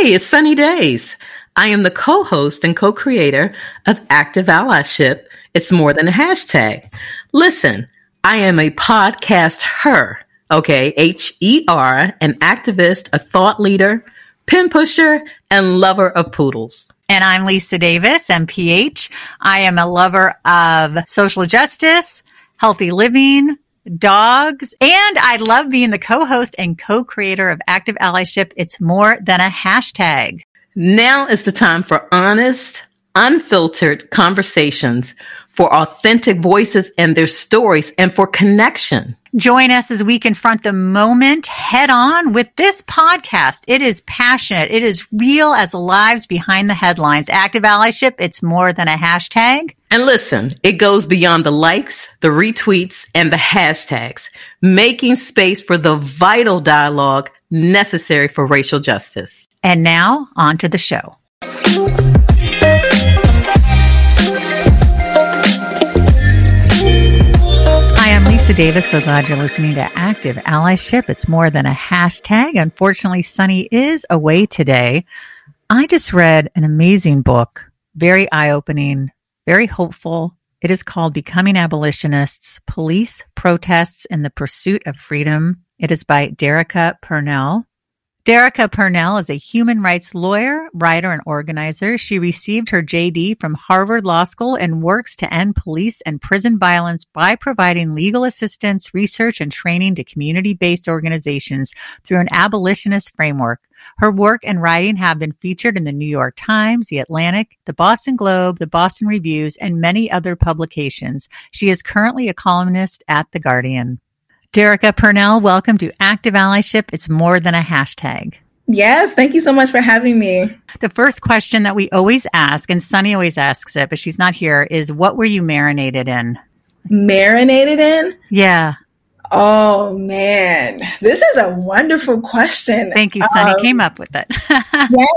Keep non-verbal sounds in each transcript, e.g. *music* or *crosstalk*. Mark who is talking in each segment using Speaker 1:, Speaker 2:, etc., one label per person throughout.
Speaker 1: Hey, it's Sunny Days. I am the co-host and co-creator of Active Allyship. It's more than a hashtag. Listen, I am a podcast her, okay? H-E-R, an activist, a thought leader, pin pusher, and lover of poodles.
Speaker 2: And I'm Lisa Davis, MPH. I am a lover of social justice, healthy living, dogs, and I love being the co-host and co-creator of Active Allyship. It's more than a hashtag.
Speaker 1: Now is the time for honest, unfiltered conversations, for authentic voices and their stories, and for connection.
Speaker 2: Join us as we confront the moment head on with this podcast. It is passionate. It is real as lives behind the headlines. Active allyship. It's more than a hashtag.
Speaker 1: And listen, it goes beyond the likes, the retweets, and the hashtags, making space for the vital dialogue necessary for racial justice.
Speaker 2: And now on to the show. Hi, I'm Lisa Davis. So glad you're listening to Active Allyship. It's more than a hashtag. Unfortunately, Sunny is away today. I just read an amazing book, very eye opening, very hopeful. It is called Becoming Abolitionists Police Protests and the Pursuit of Freedom. It is by Derecka Purnell. Derecka Purnell is a human rights lawyer, writer, and organizer. She received her JD from Harvard Law School and works to end police and prison violence by providing legal assistance, research, and training to community-based organizations through an abolitionist framework. Her work and writing have been featured in the New York Times, the Atlantic, the Boston Globe, the Boston Reviews, and many other publications. She is currently a columnist at The Guardian. Derecka Purnell, welcome to Active Allyship. It's more than a hashtag.
Speaker 3: Yes, thank you so much for having me.
Speaker 2: The first question that we always ask, and Sunny always asks it, but she's not here, is what were you marinated in?
Speaker 3: Marinated in?
Speaker 2: Yeah.
Speaker 3: Oh man, this is a wonderful question.
Speaker 2: Thank you, Sunny. Um, came up with it. *laughs*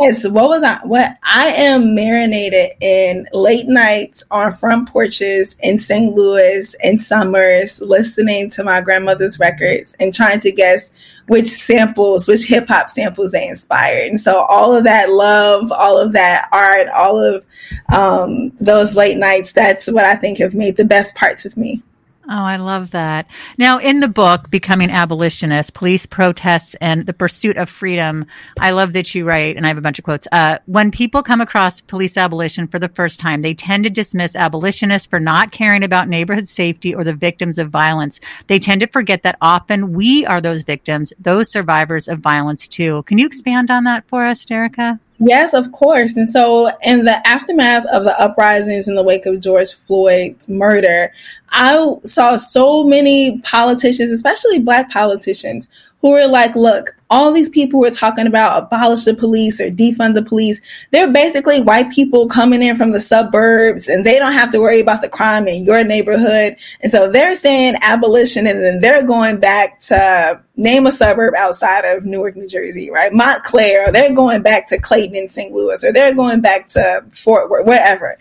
Speaker 3: yes. What was I? What I am marinated in late nights on front porches in St. Louis in summers, listening to my grandmother's records and trying to guess which samples, which hip hop samples they inspired. And so all of that love, all of that art, all of um, those late nights, that's what I think have made the best parts of me.
Speaker 2: Oh, I love that. Now, in the book, Becoming Abolitionist, Police Protests and the Pursuit of Freedom, I love that you write, and I have a bunch of quotes. Uh, when people come across police abolition for the first time, they tend to dismiss abolitionists for not caring about neighborhood safety or the victims of violence. They tend to forget that often we are those victims, those survivors of violence too. Can you expand on that for us, Derecka?
Speaker 3: Yes, of course. And so, in the aftermath of the uprisings in the wake of George Floyd's murder, I saw so many politicians, especially black politicians, who were like, look, all these people were talking about abolish the police or defund the police. They're basically white people coming in from the suburbs and they don't have to worry about the crime in your neighborhood. And so they're saying abolition and then they're going back to name a suburb outside of Newark, New Jersey, right? Montclair, they're going back to Clayton in St. Louis, or they're going back to Fort Worth, wherever.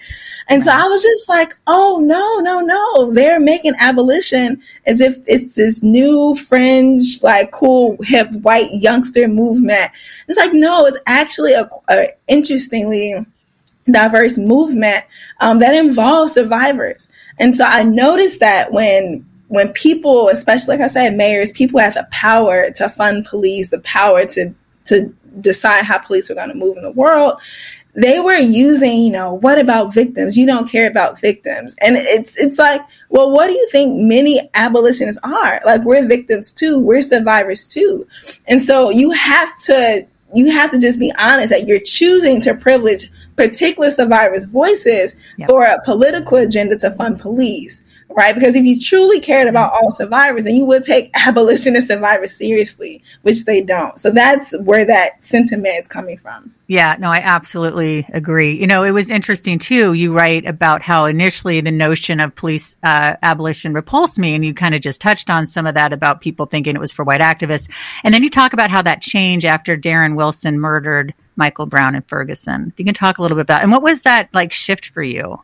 Speaker 3: And so I was just like, oh no, no, no. They're making abolition as if it's this new fringe, like cool, hip, white youngster movement. It's like, no, it's actually a, a interestingly diverse movement um, that involves survivors. And so I noticed that when when people, especially like I said, mayors, people have the power to fund police, the power to to decide how police are going to move in the world, they were using, you know, what about victims? You don't care about victims. And it's it's like, well, what do you think many abolitionists are? Like we're victims too. We're survivors too. And so you have to you have to just be honest that you're choosing to privilege particular survivors' voices yep. for a political agenda to fund police right? Because if you truly cared about all survivors, then you would take *laughs* abolitionist survivors seriously, which they don't. So that's where that sentiment is coming from.
Speaker 2: Yeah, no, I absolutely agree. You know, it was interesting too. You write about how initially the notion of police uh, abolition repulsed me, and you kind of just touched on some of that about people thinking it was for white activists. And then you talk about how that changed after Darren Wilson murdered Michael Brown in Ferguson. You can talk a little bit about, and what was that like shift for you?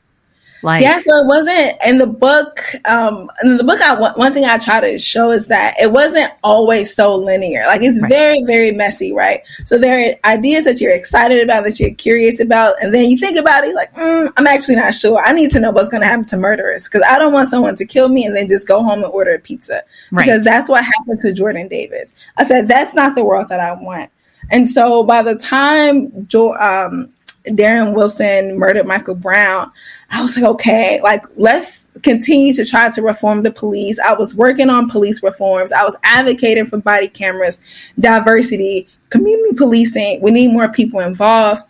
Speaker 2: Like?
Speaker 3: Yeah, so it wasn't in the book. Um, in the book, I one thing I try to show is that it wasn't always so linear. Like it's right. very, very messy, right? So there are ideas that you're excited about, that you're curious about, and then you think about it, like, mm, I'm actually not sure. I need to know what's going to happen to murderers because I don't want someone to kill me and then just go home and order a pizza right. because that's what happened to Jordan Davis. I said that's not the world that I want. And so by the time jo- um, Darren Wilson murdered Michael Brown, I was like, okay, like let's continue to try to reform the police. I was working on police reforms. I was advocating for body cameras, diversity, community policing. We need more people involved.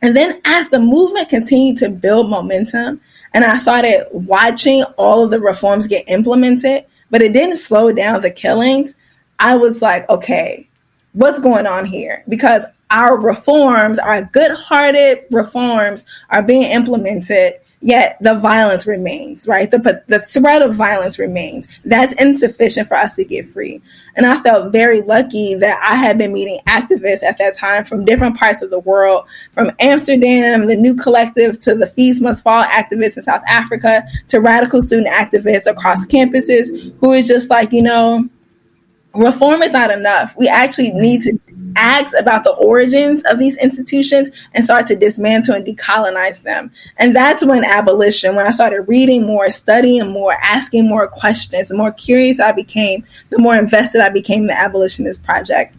Speaker 3: And then as the movement continued to build momentum and I started watching all of the reforms get implemented, but it didn't slow down the killings, I was like, okay, what's going on here? Because our reforms, our good hearted reforms are being implemented, yet the violence remains, right? The, the threat of violence remains. That's insufficient for us to get free. And I felt very lucky that I had been meeting activists at that time from different parts of the world, from Amsterdam, the New Collective, to the Fees Must Fall activists in South Africa, to radical student activists across campuses who are just like, you know, reform is not enough. We actually need to ask about the origins of these institutions and start to dismantle and decolonize them. And that's when abolition, when I started reading more, studying more, asking more questions, the more curious I became, the more invested I became in the abolitionist project.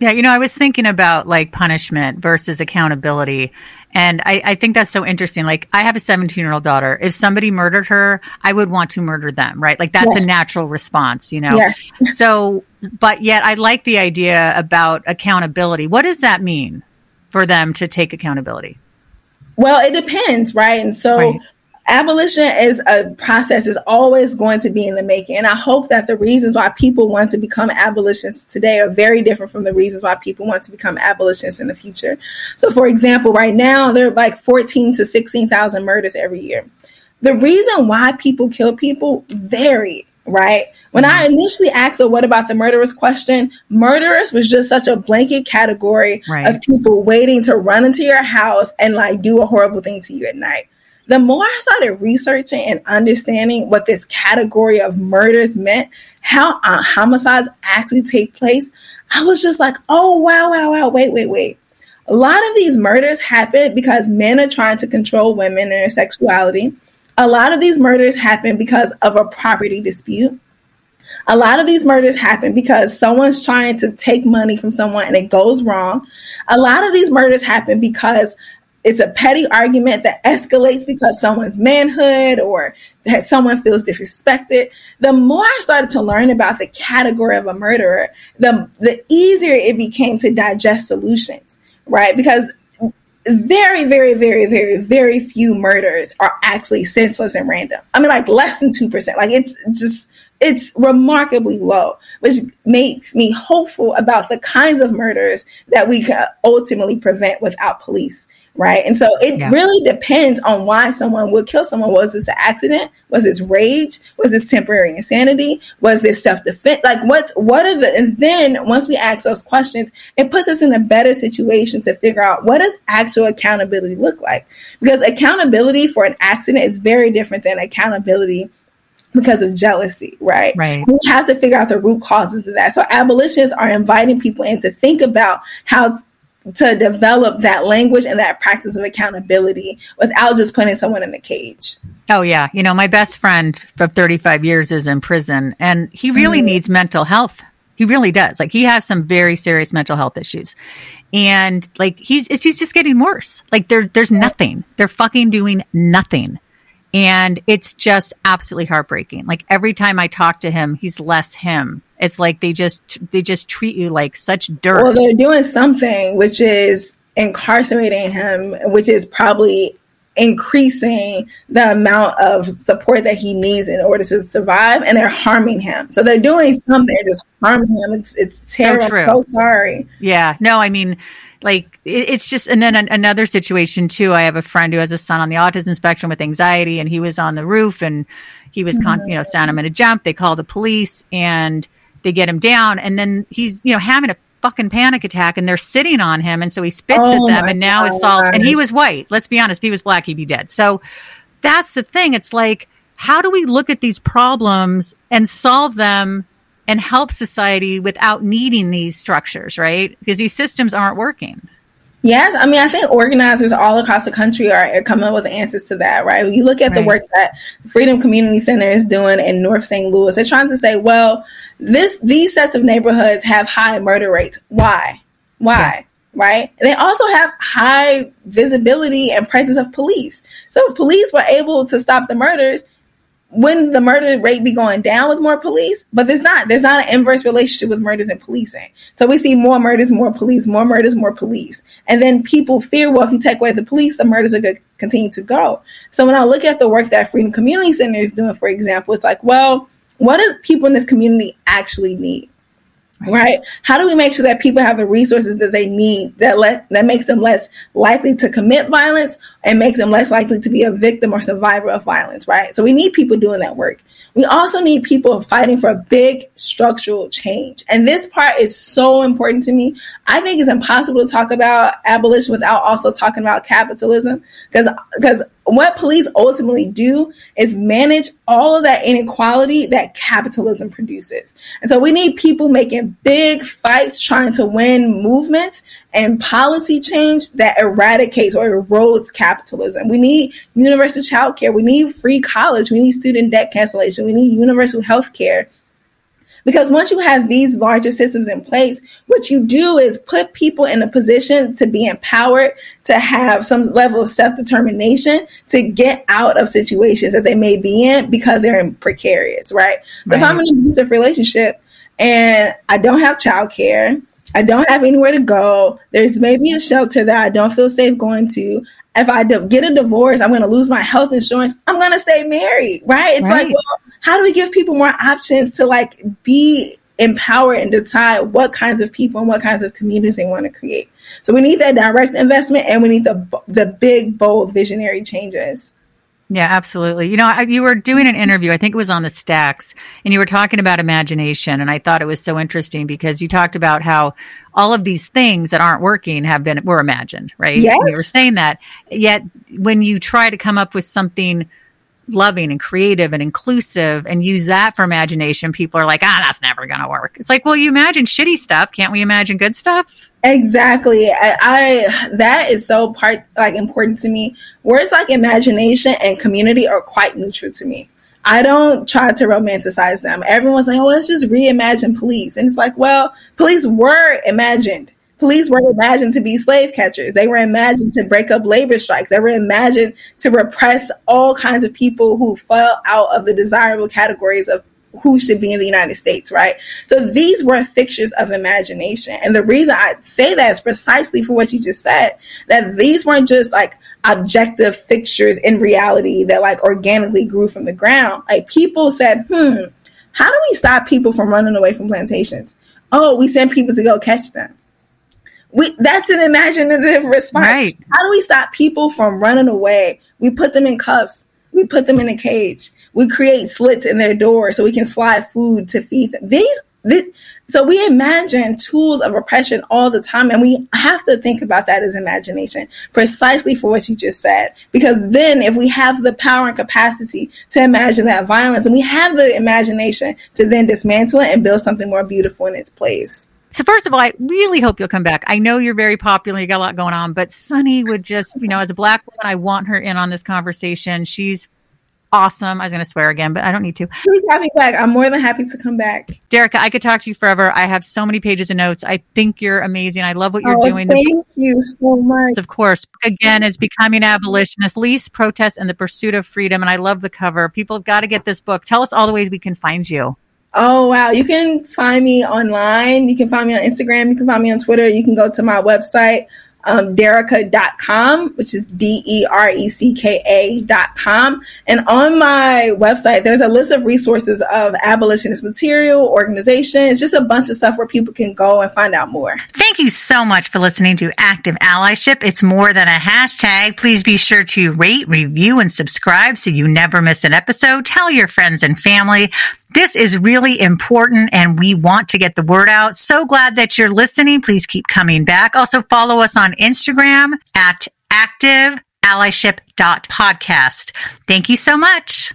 Speaker 2: Yeah, you know, I was thinking about like punishment versus accountability. And I, I think that's so interesting. Like, I have a 17 year old daughter. If somebody murdered her, I would want to murder them, right? Like, that's yes. a natural response, you know? Yes. *laughs* so, but yet I like the idea about accountability. What does that mean for them to take accountability?
Speaker 3: Well, it depends, right? And so, right abolition is a process is always going to be in the making and i hope that the reasons why people want to become abolitionists today are very different from the reasons why people want to become abolitionists in the future so for example right now there are like 14 to 16,000 murders every year the reason why people kill people vary right? When I mm-hmm. initially asked her, what about the murderers question, murderers was just such a blanket category right. of people waiting to run into your house and like do a horrible thing to you at night the more I started researching and understanding what this category of murders meant, how uh, homicides actually take place, I was just like, oh, wow, wow, wow, wait, wait, wait. A lot of these murders happen because men are trying to control women and their sexuality. A lot of these murders happen because of a property dispute. A lot of these murders happen because someone's trying to take money from someone and it goes wrong. A lot of these murders happen because it's a petty argument that escalates because someone's manhood or that someone feels disrespected. The more I started to learn about the category of a murderer, the the easier it became to digest solutions, right? Because very, very, very, very, very few murders are actually senseless and random. I mean, like less than 2%. Like it's just, it's remarkably low, which makes me hopeful about the kinds of murders that we can ultimately prevent without police right? And so it yeah. really depends on why someone would kill someone. Was this an accident? Was this rage? Was this temporary insanity? Was this self defense? Like what's what are the and then once we ask those questions, it puts us in a better situation to figure out what does actual accountability look like? Because accountability for an accident is very different than accountability because of jealousy, right?
Speaker 2: Right.
Speaker 3: We have to figure out the root causes of that. So abolitionists are inviting people in to think about how to develop that language and that practice of accountability without just putting someone in a cage.
Speaker 2: Oh yeah, you know, my best friend for 35 years is in prison and he really mm-hmm. needs mental health. He really does. Like he has some very serious mental health issues. And like he's he's just getting worse. Like there there's nothing. They're fucking doing nothing. And it's just absolutely heartbreaking. Like every time I talk to him, he's less him. It's like they just they just treat you like such dirt.
Speaker 3: Well, they're doing something which is incarcerating him, which is probably increasing the amount of support that he needs in order to survive and they're harming him. So they're doing something, they're just harming him. It's it's terrible. So, so sorry.
Speaker 2: Yeah. No, I mean like it's just and then another situation too i have a friend who has a son on the autism spectrum with anxiety and he was on the roof and he was con- mm-hmm. you know sound him in a jump they call the police and they get him down and then he's you know having a fucking panic attack and they're sitting on him and so he spits oh at them and now God. is solved and he was white let's be honest if he was black he'd be dead so that's the thing. It's like, how do we look at these problems and solve them and help society without needing these structures, right? Because these systems aren't working.
Speaker 3: Yes, I mean, I think organizers all across the country are, are coming up with answers to that, right? When you look at right. the work that Freedom Community Center is doing in North St. Louis, they're trying to say, well, this these sets of neighborhoods have high murder rates. Why? Why? Yeah. Right? They also have high visibility and presence of police. So if police were able to stop the murders, when the murder rate be going down with more police, but there's not. There's not an inverse relationship with murders and policing. So we see more murders, more police, more murders, more police. And then people fear, well, if you take away the police, the murders are going to continue to go. So when I look at the work that Freedom Community Center is doing, for example, it's like, well, what do people in this community actually need? Right? How do we make sure that people have the resources that they need that let that makes them less likely to commit violence and makes them less likely to be a victim or survivor of violence, right? So we need people doing that work. We also need people fighting for a big structural change. And this part is so important to me. I think it's impossible to talk about abolition without also talking about capitalism because because what police ultimately do is manage all of that inequality that capitalism produces. And so we need people making big fights trying to win movement and policy change that eradicates or erodes capitalism. We need universal child care. We need free college. We need student debt cancellation. We need universal health care. Because once you have these larger systems in place, what you do is put people in a position to be empowered, to have some level of self determination, to get out of situations that they may be in because they're in precarious, right? right. If I'm in an abusive relationship and I don't have childcare, I don't have anywhere to go, there's maybe a shelter that I don't feel safe going to. If I get a divorce, I'm going to lose my health insurance. I'm going to stay married, right? It's right. like, well, how do we give people more options to like be empowered and decide what kinds of people and what kinds of communities they want to create? So we need that direct investment and we need the the big bold visionary changes.
Speaker 2: Yeah, absolutely. You know, you were doing an interview, I think it was on the stacks, and you were talking about imagination. And I thought it was so interesting because you talked about how all of these things that aren't working have been, were imagined, right?
Speaker 3: Yes.
Speaker 2: And you were saying that. Yet when you try to come up with something loving and creative and inclusive and use that for imagination, people are like, ah, that's never going to work. It's like, well, you imagine shitty stuff. Can't we imagine good stuff?
Speaker 3: Exactly. I, I, that is so part like important to me. Words like imagination and community are quite neutral to me. I don't try to romanticize them. Everyone's like, oh, let's just reimagine police. And it's like, well, police were imagined. Police were imagined to be slave catchers. They were imagined to break up labor strikes. They were imagined to repress all kinds of people who fell out of the desirable categories of who should be in the United States, right? So these were fixtures of imagination. And the reason I say that is precisely for what you just said, that these weren't just like objective fixtures in reality that like organically grew from the ground. Like people said, hmm, how do we stop people from running away from plantations? Oh, we send people to go catch them we that's an imaginative response. Right. How do we stop people from running away? We put them in cuffs. We put them in a cage. We create slits in their door so we can slide food to feed them. These, this, so we imagine tools of oppression all the time, and we have to think about that as imagination, precisely for what you just said. Because then, if we have the power and capacity to imagine that violence, and we have the imagination to then dismantle it and build something more beautiful in its place.
Speaker 2: So first of all, I really hope you'll come back. I know you're very popular. You got a lot going on, but Sunny would just, you know, as a black woman, I want her in on this conversation. She's awesome. I was going to swear again, but I don't need to.
Speaker 3: Please have me back. I'm more than happy to come back.
Speaker 2: Derecka, I could talk to you forever. I have so many pages of notes. I think you're amazing. I love what you're
Speaker 3: oh,
Speaker 2: doing.
Speaker 3: Thank the, you so much.
Speaker 2: Of course, again, is becoming abolitionist, least protest and the pursuit of freedom. And I love the cover. People have got to get this book. Tell us all the ways we can find you.
Speaker 3: Oh, wow. You can find me online. You can find me on Instagram. You can find me on Twitter. You can go to my website, um, Derecka.com, which is D-E-R-E-C-K-A.com. And on my website, there's a list of resources of abolitionist material, organizations, just a bunch of stuff where people can go and find out more.
Speaker 2: Thank you so much for listening to Active Allyship. It's more than a hashtag. Please be sure to rate, review, and subscribe so you never miss an episode. Tell your friends and family. This is really important and we want to get the word out. So glad that you're listening. Please keep coming back. Also follow us on Instagram at active allyship.podcast. Thank you so much.